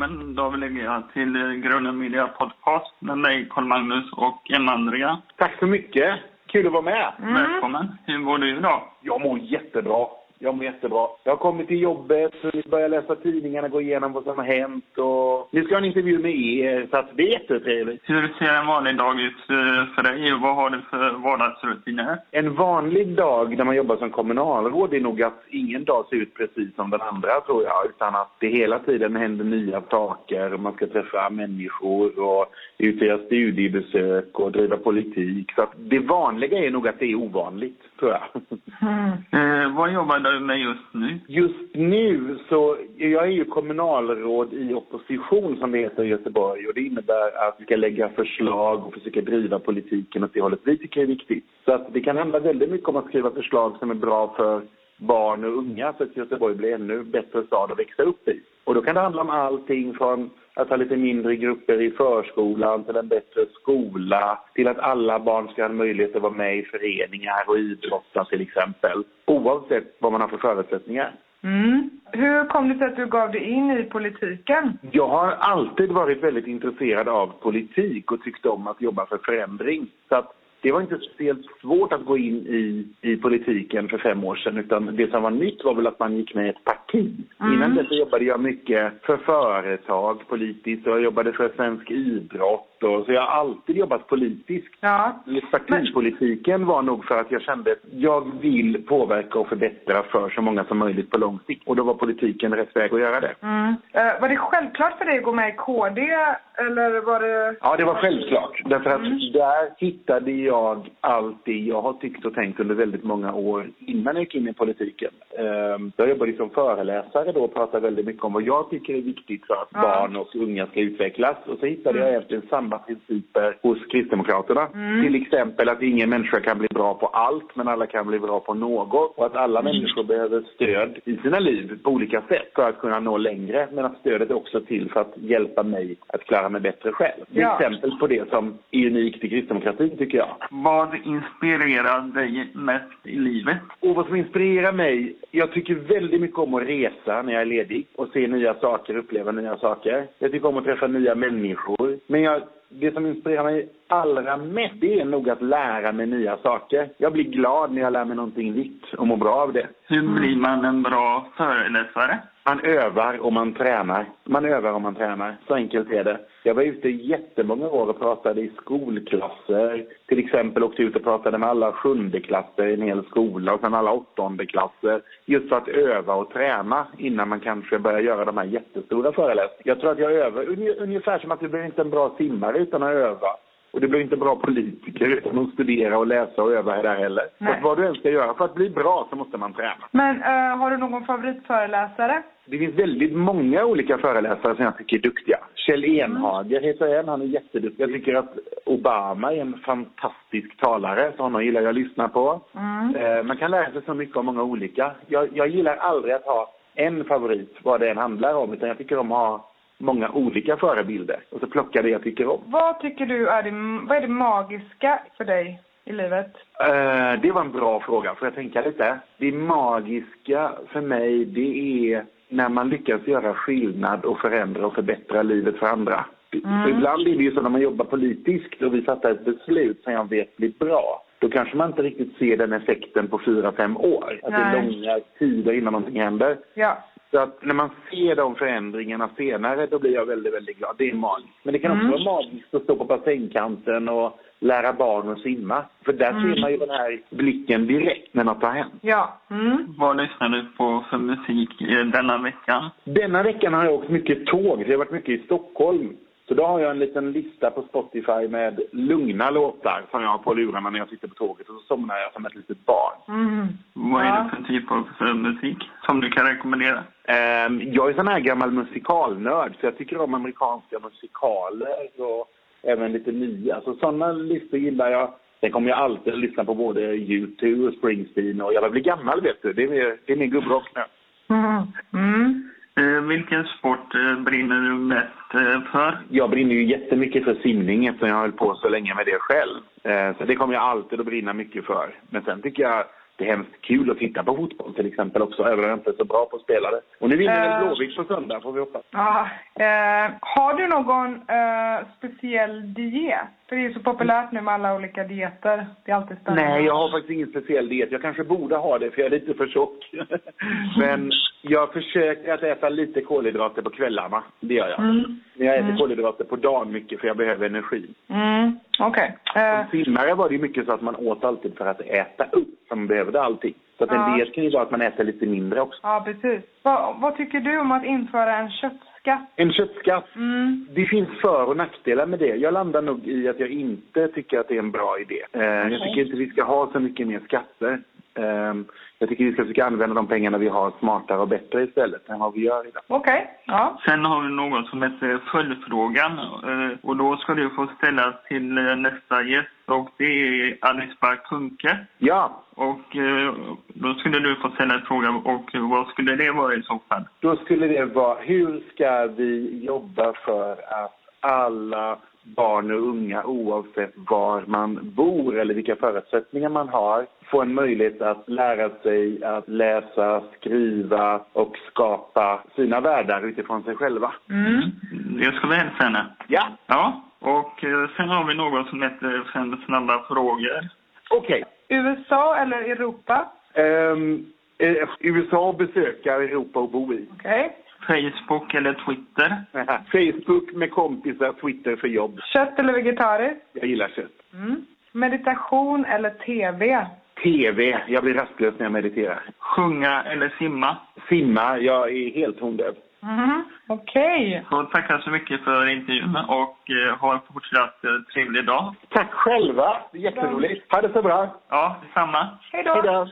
välkommen David Legea till Grunden Media Podcast med mig Carl-Magnus och Emma-Andrea. Tack så mycket. Kul att vara med. Mm. Välkommen. Hur mår du idag? Jag mår jättebra. Jag mår jättebra. Jag har kommit till jobbet, börjat läsa tidningarna, gå igenom vad som har hänt och nu ska jag ha en intervju med er, så att det är jättetrevligt. Hur ser en vanlig dag ut eh, för dig och vad har du för vardagsrutiner? En vanlig dag när man jobbar som kommunalråd är nog att ingen dag ser ut precis som den andra tror jag, utan att det hela tiden händer nya saker. Man ska träffa människor och utföra studiebesök och driva politik. Så att det vanliga är nog att det är ovanligt, tror jag. Mm. Eh, vad jobbar du med just nu? Just nu så, jag är ju kommunalråd i opposition som det heter i Göteborg och det innebär att vi ska lägga förslag och försöka driva politiken åt det hållet vi tycker är viktigt. Så att det kan handla väldigt mycket om att skriva förslag som är bra för barn och unga så att Göteborg blir ännu bättre stad att växa upp i. Och då kan det handla om allting från att ha lite mindre grupper i förskolan till en bättre skola till att alla barn ska ha möjlighet att vara med i föreningar och idrotta till exempel. Oavsett vad man har för förutsättningar. Mm. Hur kom det sig att du gav dig in i politiken? Jag har alltid varit väldigt intresserad av politik och tyckt om att jobba för förändring. Så att det var inte speciellt svårt att gå in i, i politiken för fem år sedan utan det som var nytt var väl att man gick med i ett parti. Mm. Innan dess jobbade jag mycket för företag politiskt och jag jobbade för svensk idrott och, så jag har alltid jobbat politiskt. Ja. Partipolitiken var nog för att jag kände att jag vill påverka och förbättra för så många som möjligt på lång sikt. Och då var politiken rätt väg att göra det. Mm. Uh, var det självklart för dig att gå med i KD eller var det... Ja, det var självklart. Därför att mm. där hittade jag allt det jag har tyckt och tänkt under väldigt många år innan jag gick in i politiken. Uh, jag jobbade som föreläsare då och pratade väldigt mycket om vad jag tycker är viktigt för att ja. barn och unga ska utvecklas. Och så hittade mm. jag efter samma samma principer hos Kristdemokraterna. Mm. Till exempel att ingen människa kan bli bra på allt, men alla kan bli bra på något. Och att alla mm. människor behöver stöd i sina liv på olika sätt för att kunna nå längre. Men att stödet är också till för att hjälpa mig att klara mig bättre själv. Ja. Exempel på det som är unikt i kristdemokratin, tycker jag. Vad inspirerar dig mest i livet? Och vad som inspirerar mig? Jag tycker väldigt mycket om att resa när jag är ledig och se nya saker, uppleva nya saker. Jag tycker om att träffa nya människor. Men jag det som inspirerar mig allra mest det är nog att lära mig nya saker. Jag blir glad när jag lär mig någonting nytt och mår bra av det. Hur blir man en bra föreläsare? Man övar och man tränar. Man övar och man tränar. Så enkelt är det. Jag var ute jättemånga år och pratade i skolklasser. Till exempel åkte ut och pratade med alla sjundeklasser i en hel skola och sen alla åttondeklasser. Just för att öva och träna innan man kanske börjar göra de här jättestora föreläsningarna. Jag tror att jag övar ungefär som att du blir inte en bra simmare utan att öva. Och det blir inte bra politiker utan att studera och läsa och öva där heller. Så vad du än ska göra, för att bli bra så måste man träna. Men uh, har du någon favoritföreläsare? Det finns väldigt många olika föreläsare som jag tycker är duktiga. Kjell Enhager mm. heter en, han är jätteduktig. Jag tycker att Obama är en fantastisk talare, så honom gillar jag att lyssna på. Mm. Uh, man kan lära sig så mycket av många olika. Jag, jag gillar aldrig att ha en favorit, vad det än handlar om, utan jag tycker om att ha många olika förebilder och så plocka det jag tycker om. Vad tycker du är det, vad är det magiska för dig i livet? Uh, det var en bra fråga, får jag tänka lite? Det magiska för mig, det är när man lyckas göra skillnad och förändra och förbättra livet för andra. Mm. För ibland är det ju så när man jobbar politiskt och vi fattar ett beslut som jag vet blir bra. Då kanske man inte riktigt ser den effekten på fyra, fem år. Att det är långa tider innan någonting händer. Ja. Så att när man ser de förändringarna senare, då blir jag väldigt, väldigt glad. Det är magiskt. Men det kan också mm. vara magiskt att stå på bassängkanten och lära barn att simma. För där mm. ser man ju den här blicken direkt när något har hänt. Ja. Mm. Vad lyssnar du på för musik denna veckan? Denna veckan har jag åkt mycket tåg. Jag har varit mycket i Stockholm. Så då har jag en liten lista på Spotify med lugna låtar som jag har på lurarna när jag sitter på tåget och så somnar jag som ett litet barn. Mm. Vad är det för typ av musik som du kan rekommendera? Um, jag är sån här gammal musikalnörd så jag tycker om amerikanska musikaler och även lite nya. Så sådana listor gillar jag. Sen kommer jag alltid att lyssna på både U2 och Springsteen och jag blir gammal vet du. Det är, det är min gubbrock nu. Mm. Mm. Eh, vilken sport eh, brinner du mest eh, för? Jag brinner ju jättemycket för simning eftersom jag höll på så länge med det själv. Så det kommer jag alltid att brinna mycket för. Men sen tycker jag det är hemskt kul att titta på fotboll till exempel också, även om jag inte är så bra på att spela det. Och nu vinner väl Eh. Blåvitt på söndag, får vi hoppas. Ja, eh, har du någon eh, speciell diet? För det är ju så populärt nu med alla olika dieter. Det är alltid spännande. Nej, jag har faktiskt ingen speciell diet. Jag kanske borde ha det, för jag är lite för tjock. Men jag försöker att äta lite kolhydrater på kvällarna. Det gör jag. Mm. Men jag äter kolhydrater på dagen mycket, för jag behöver energi. Mm, okej. Eh, Som simmare var det mycket så att man åt alltid för att äta upp, som man behövde allting. Så att en Ja. diet kan ju vara att man äter lite mindre också. ja, precis. Va, vad tycker du om att införa en köttskatt? En köttskatt. Mm. Det finns för och nackdelar med det. Jag landar nog i att jag inte tycker att det är en bra idé. Eh, Jag tycker inte vi ska ha så mycket mer skatter. Eh, Jag tycker vi ska försöka använda de pengarna vi har smartare och bättre istället än vad vi gör idag. Okej, ja. Sen har vi något som heter följdfrågan eh, och då ska du få ställa till nästa gäst och det är Alice Bah Kuhnke. Ja, Och eh, då skulle du få ställa en fråga och vad skulle det vara i så fall? då skulle det vara hur ska vi jobba för att alla barn och unga oavsett var man bor eller vilka förutsättningar man har får en möjlighet att lära sig att läsa, skriva och skapa sina världar utifrån sig själva. Mm. Det ska vi hälsa henne. Ja, Ja, och eh, sen har vi något som heter fem snabba frågor. okej. USA eller Europa? Ehm, eh, USA besöka Europa och bo i. Okej. Facebook eller Twitter. Facebook med kompisar, Twitter för jobb. Kött eller vegetariskt? Jag gillar kött. Mm. Meditation eller TV? TV, jag blir rastlös när jag mediterar. Sjunga eller simma. Simma, jag är helt tondöv. Mhm. Okej. Så tackar så mycket för intervjun och eh, ha en fortsatt eh, trevlig dag. Tack själva, jätteroligt. Ha det så bra. Ja, detsamma. Hej då.